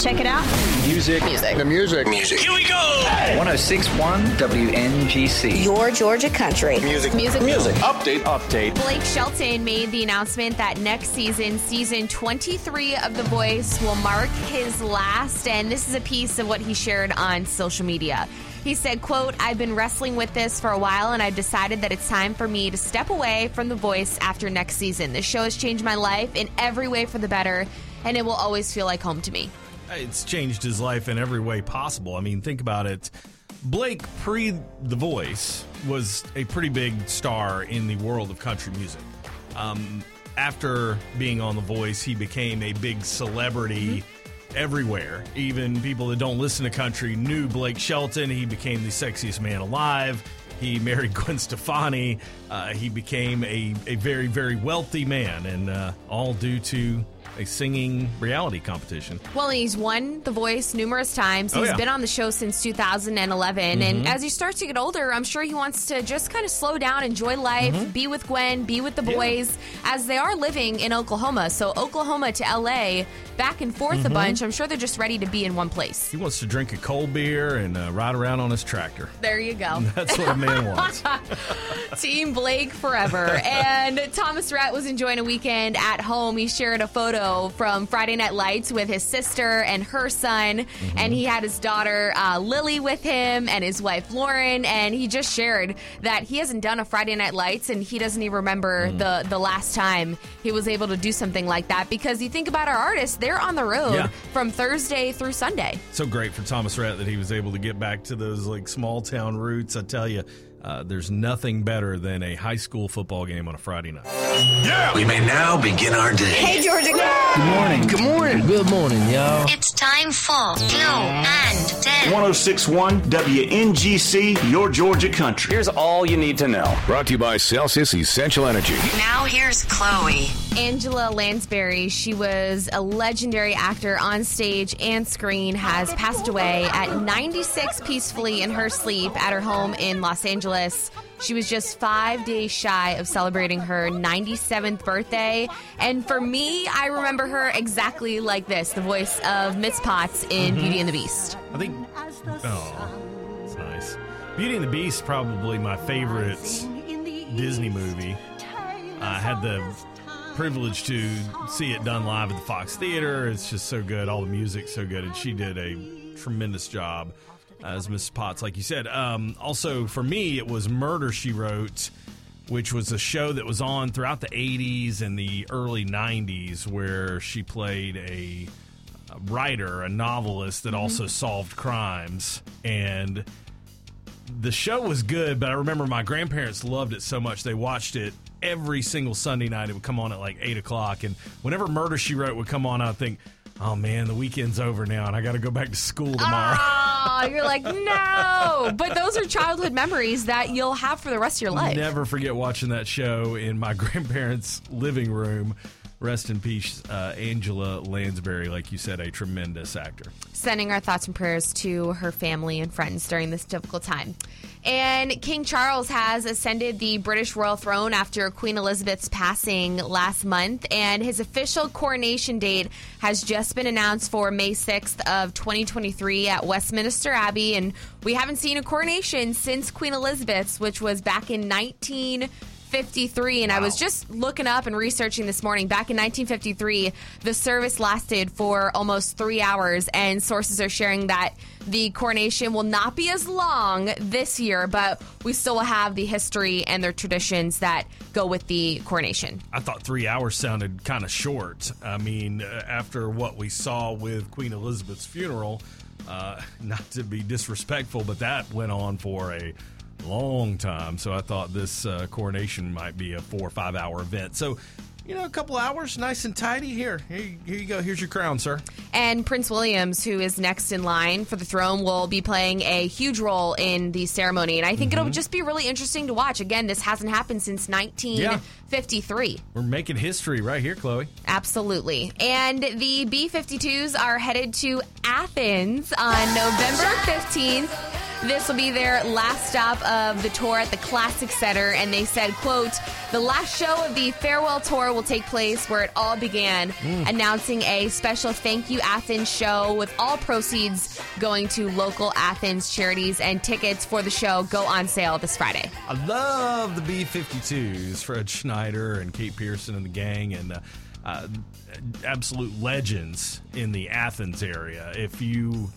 Check it out. Music. Music. The music. Music. Here we go. 1061 WNGC. Your Georgia country. Music. Music. Music. Update. Update. Blake Shelton made the announcement that next season, season 23 of The Voice, will mark his last. And this is a piece of what he shared on social media. He said, quote, I've been wrestling with this for a while and I've decided that it's time for me to step away from The Voice after next season. The show has changed my life in every way for the better and it will always feel like home to me. It's changed his life in every way possible. I mean, think about it. Blake, pre The Voice, was a pretty big star in the world of country music. Um, after being on The Voice, he became a big celebrity everywhere. Even people that don't listen to country knew Blake Shelton. He became the sexiest man alive. He married Gwen Stefani. Uh, he became a, a very, very wealthy man, and uh, all due to a singing reality competition. Well, he's won The Voice numerous times. Oh, He's yeah. been on the show since 2011. And mm-hmm. as he starts to get older, I'm sure he wants to just kind of slow down, enjoy life, mm-hmm. be with Gwen, be with the Yeah. boys, as they are living in Oklahoma. So, Oklahoma to LA, back and forth a bunch. I'm sure they're just ready to be in one place. He wants to drink a cold beer and uh, ride around on his tractor. There you go. That's what a man wants. Team Blake forever. and Thomas Rhett was enjoying a weekend at home. He shared a photo from Friday Night Lights with his sister and her son. And he had his daughter uh, Lily with him and his wife Lauren. And he just shared that he hasn't done a Friday Night Lights and he doesn't even remember the, the last time he was able to do something like that. Because you think about our artists, they're on the road Yeah. from Thursday through Sunday. so great for Thomas Rhett that he was able to get back to those like small town roots. I tell you, uh, there's nothing better than a high school football game on a Friday night. We may now begin our day. Hey, Georgia. Good morning. Good morning. Good morning, y'all. It's time for Glow and Tell. 1061 WNGC, your Georgia country. Here's all you need to know. Brought to you by Celsius Essential Energy. Now here's Chloe. Angela Lansbury, she was a legendary actor on stage and screen, has passed away at 96 peacefully in her sleep at her home in Los Angeles. She was just five days shy of celebrating her 97th birthday. And for me, I remember her exactly like this the voice of Miss Potts in mm-hmm. Beauty and the Beast. I think. Oh, it's nice. Beauty and the Beast, probably my favorite Disney movie. I had the privilege to see it done live at the Fox Theater. It's just so good. All the music's so good, and she did a tremendous job as Miss Potts, like you said. Um, also, for me, it was Murder She Wrote, which was a show that was on throughout the '80s and the early '90s, where she played a writer, a novelist that also solved crimes. And the show was good, but I remember my grandparents loved it so much they watched it every single Sunday night. It would come on at like eight o'clock, and whenever Murder She Wrote would come on, I'd think, "Oh man, the weekend's over now, and I got to go back to school tomorrow." You're like, no. But those are childhood memories that you'll have for the rest of your life. Never forget watching that show in my grandparents' living room. Rest in peace, uh, Angela Lansbury. Like you said, a tremendous actor. sending our thoughts and prayers to her family and friends during this difficult time. And King Charles has ascended the British royal throne after Queen Elizabeth's passing last month, and his official coronation date has just been announced for May 6th of 2023 at Westminster Abbey. And we haven't seen a coronation since Queen Elizabeth's, which was back in 53. And I was just looking up and researching this morning. Back in 1953, the service lasted for almost three hours, and sources are sharing that the coronation will not be as long this year, but we still will have the history and their traditions that go with the coronation. I thought three hours sounded kind of short. I mean, uh, after what we saw with Queen Elizabeth's funeral, uh, not to be disrespectful, but that went on for a long time. So I thought this uh, coronation might be a four or five hour event. So, you know, a couple hours, nice and tidy. Here, here, here you go. Here's your crown, sir. And Prince Williams, who is next in line for the throne, will be playing a huge role in the ceremony. And I think it'll just be really interesting to watch. Again, this hasn't happened since 1953. We're making history right here, Chloe. Absolutely. And the B 52s are headed to Athens on November 15th. This will be their last stop of the tour at the Classic Center. And they said, quote, the last show of the farewell tour will take place where it all began, announcing a special thank you Athens show with all proceeds going to local Athens charities. And tickets for the show go on sale this Friday. I love the B 52s, Fred Schneider and Kate Pierson and the gang, and uh, uh, absolute legends in the Athens area. If you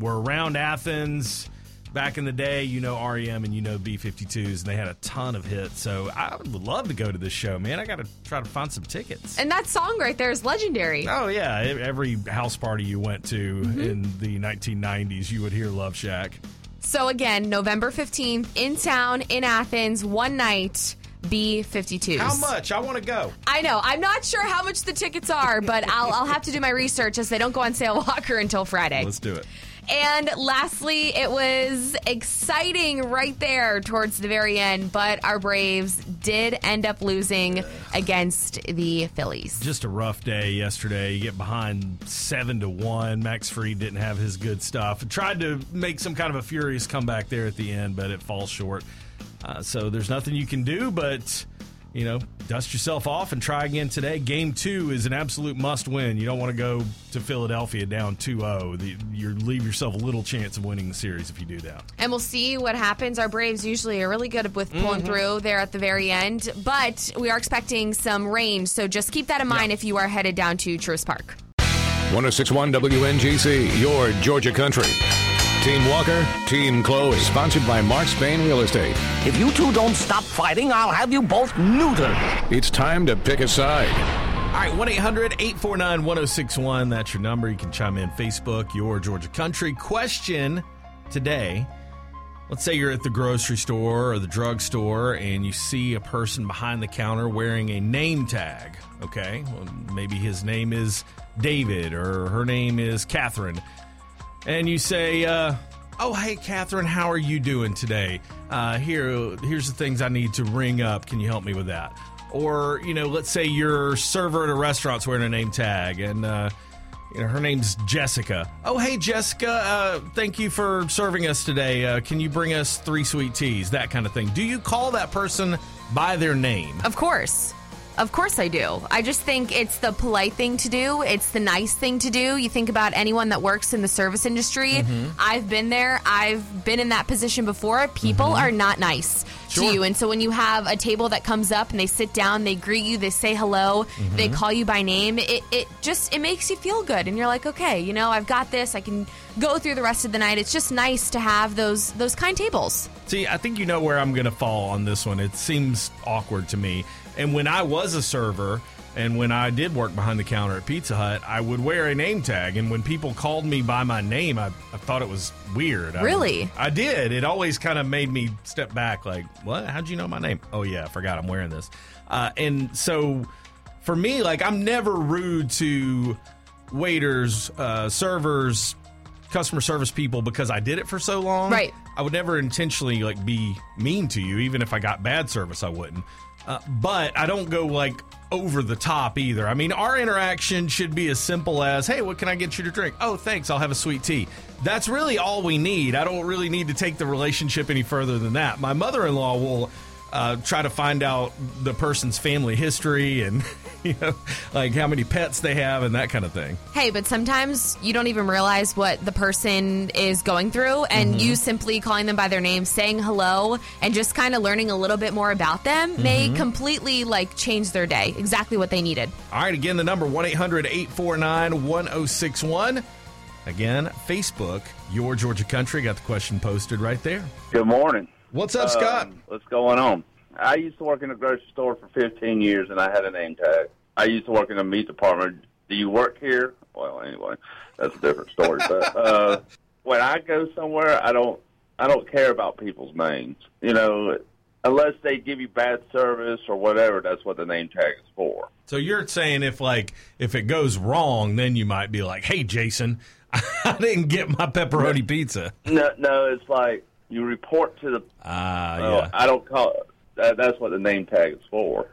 were around Athens back in the day, you know REM and you know B 52s, and they had a ton of hits. So I would love to go to this show, man. I got to try to find some tickets. And that song right there is legendary. Oh yeah, every house party you went to Mm-hmm. in the 1990s, you would hear Love Shack. So again, November 15th in town in Athens, one night, B52s. How much? I want to go. I know. I'm not sure how much the tickets are, but I'll, I'll have to do my research as they don't go on sale Walker until Friday. Let's do it. And lastly, it was exciting right there towards the very end, but our Braves did end up losing against the Phillies. Just a rough day yesterday. You get behind seven to one. Max Fried didn't have his good stuff. Tried to make some kind of a furious comeback there at the end, but it falls short. Uh, so there's nothing you can do but you know dust yourself off and try again today. Game two is an absolute must win. You don't want to go to Philadelphia down 2-0. You leave yourself a little chance of winning the series if you do that. And we'll see what happens. Our Braves usually are really good with pulling mm-hmm. through there at the very end, but we are expecting some rain, so just keep that in mind if you are headed down to Truist Park. 1061 WNGC, your Georgia country. Team Walker, Team Chloe, sponsored by Mark Spain Real Estate. If you two don't stop fighting, I'll have you both neutered. It's time to pick a side. All right, 1 800 849 1061. That's your number. You can chime in Facebook, your Georgia country. Question today let's say you're at the grocery store or the drugstore and you see a person behind the counter wearing a name tag. Okay, well, maybe his name is David or her name is Catherine. And you say, uh, Oh, hey, Catherine, how are you doing today? Uh, here, here's the things I need to ring up. Can you help me with that? Or, you know, let's say your server at a restaurant's wearing a name tag and, uh, you know, her name's Jessica. Oh, hey, Jessica, uh, thank you for serving us today. Uh, can you bring us three sweet teas? That kind of thing. Do you call that person by their name? Of course. Of course I do. I just think it's the polite thing to do. It's the nice thing to do. You think about anyone that works in the service industry. Mm-hmm. I've been there. I've been in that position before. People are not nice Mm-hmm. Sure. to you. And so when you have a table that comes up and they sit down, they greet you, they say hello, they Mm-hmm. call you by name, it, it just it makes you feel good. And you're like, okay, you know, I've got this. I can go through the rest of the night. It's just nice to have those those kind tables. See, I think you know where I'm going to fall on this one. It seems awkward to me. And when I was a server and when I did work behind the counter at Pizza Hut, I would wear a name tag. And when people called me by my name, I, I thought it was weird. I- Really? I, did. It always kind of made me step back like, what? How'd you know my name? Oh, yeah, I forgot I'm wearing this. Uh, and so for me, like, I'm never rude to waiters, uh, servers, customer service people because I did it for so long. Right. I would never intentionally like be mean to you, even if I got bad service. I wouldn't. Uh, but I don't go like over the top either. I mean, our interaction should be as simple as, "Hey, what can I get you to drink?" "Oh, thanks. I'll have a sweet tea." That's really all we need. I don't really need to take the relationship any further than that. My mother-in-law will uh, try to find out the person's family history and you know, like how many pets they have and that kind of thing. Hey, but sometimes you don't even realize what the person is going through, and you simply calling them by their name, saying hello, and just kind of learning a little bit more about them may completely like change their day. Exactly what they needed. All right, again, the number 1 800 849 1061. Again, Facebook, Your Georgia Country. Got the question posted right there. Good morning. What's up, Scott? Um, what's going on? I used to work in a grocery store for 15 years, and I had a name tag. I used to work in a meat department. Do you work here? Well, anyway, that's a different story. but uh, when I go somewhere, I don't, I don't care about people's names. You know, unless they give you bad service or whatever. That's what the name tag is for. So you're saying if like if it goes wrong, then you might be like, "Hey, Jason, I didn't get my pepperoni pizza." No, no, it's like you report to the. Ah, oh, yeah. I don't call. That, that's what the name tag is for.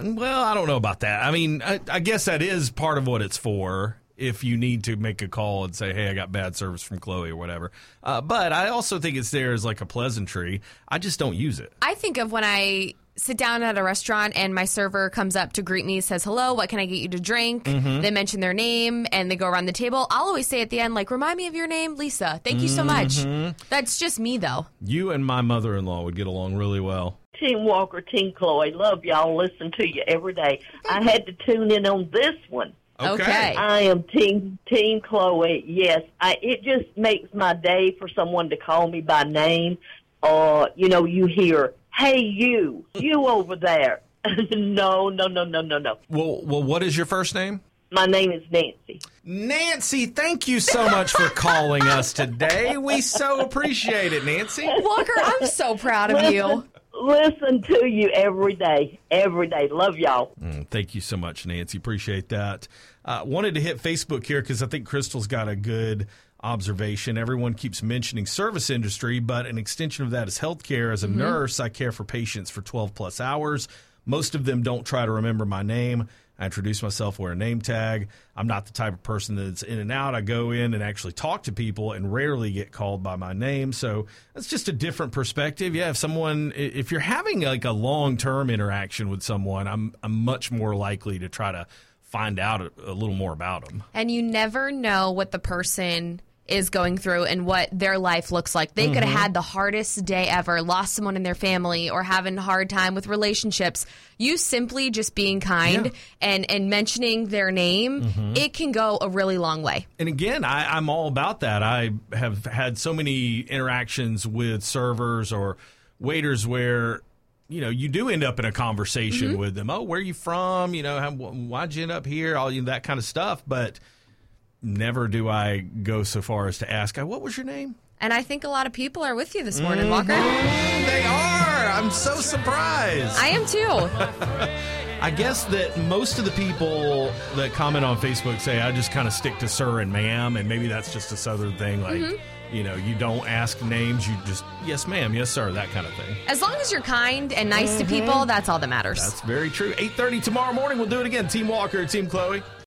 Well, I don't know about that. I mean, I, I guess that is part of what it's for. If you need to make a call and say, "Hey, I got bad service from Chloe" or whatever, uh, but I also think it's there as like a pleasantry. I just don't use it. I think of when I sit down at a restaurant and my server comes up to greet me, says, Hello, what can I get you to drink? They mention their name and they go around the table. I'll always say at the end, like, remind me of your name, Lisa. Thank you so much. That's just me, though. You and my mother-in-law would get along really well. Team Walker, Team Chloe. Love y'all. Listen to you every day. I had to tune in on this one. Okay. I am Team Team Chloe. Yes, I, it just makes my day for someone to call me by name. Or you know, you hear, "Hey, you, you over there." no, no, no, no, no, no. Well, well, what is your first name? My name is Nancy. Nancy, thank you so much for calling us today. We so appreciate it, Nancy. Walker, I'm so proud of you. Listen to you every day, every day. Love y'all. Mm, thank you so much, Nancy. Appreciate that. Uh, wanted to hit Facebook here because I think Crystal's got a good observation. Everyone keeps mentioning service industry, but an extension of that is healthcare. As a nurse, I care for patients for 12 plus hours. Most of them don't try to remember my name. I introduce myself, wear a name tag. I'm not the type of person that's in and out. I go in and actually talk to people and rarely get called by my name. So that's just a different perspective. Yeah, if someone, if you're having like a long term interaction with someone, I'm, I'm much more likely to try to find out a, a little more about them. And you never know what the person is going through and what their life looks like. They could have mm-hmm. had the hardest day ever, lost someone in their family, or having a hard time with relationships. You simply just being kind Yeah. and and mentioning their name, mm-hmm. it can go a really long way. And again, I, I'm all about that. I have had so many interactions with servers or waiters where you know you do end up in a conversation mm-hmm. with them. Oh, where are you from? You know, how, why'd you end up here? All you know, that kind of stuff. But never do I go so far as to ask, "What was your name?" And I think a lot of people are with you this morning, Walker. They are. I'm so surprised. I am too. I guess that most of the people that comment on Facebook say I just kind of stick to sir and ma'am, and maybe that's just a southern thing. Like, Mm-hmm. you know, you don't ask names, you just yes ma'am, yes sir, that kind of thing. As long as you're kind and nice to people, that's all that matters. That's very true. Eight thirty tomorrow morning. We'll do it again. Team Walker, Team Chloe.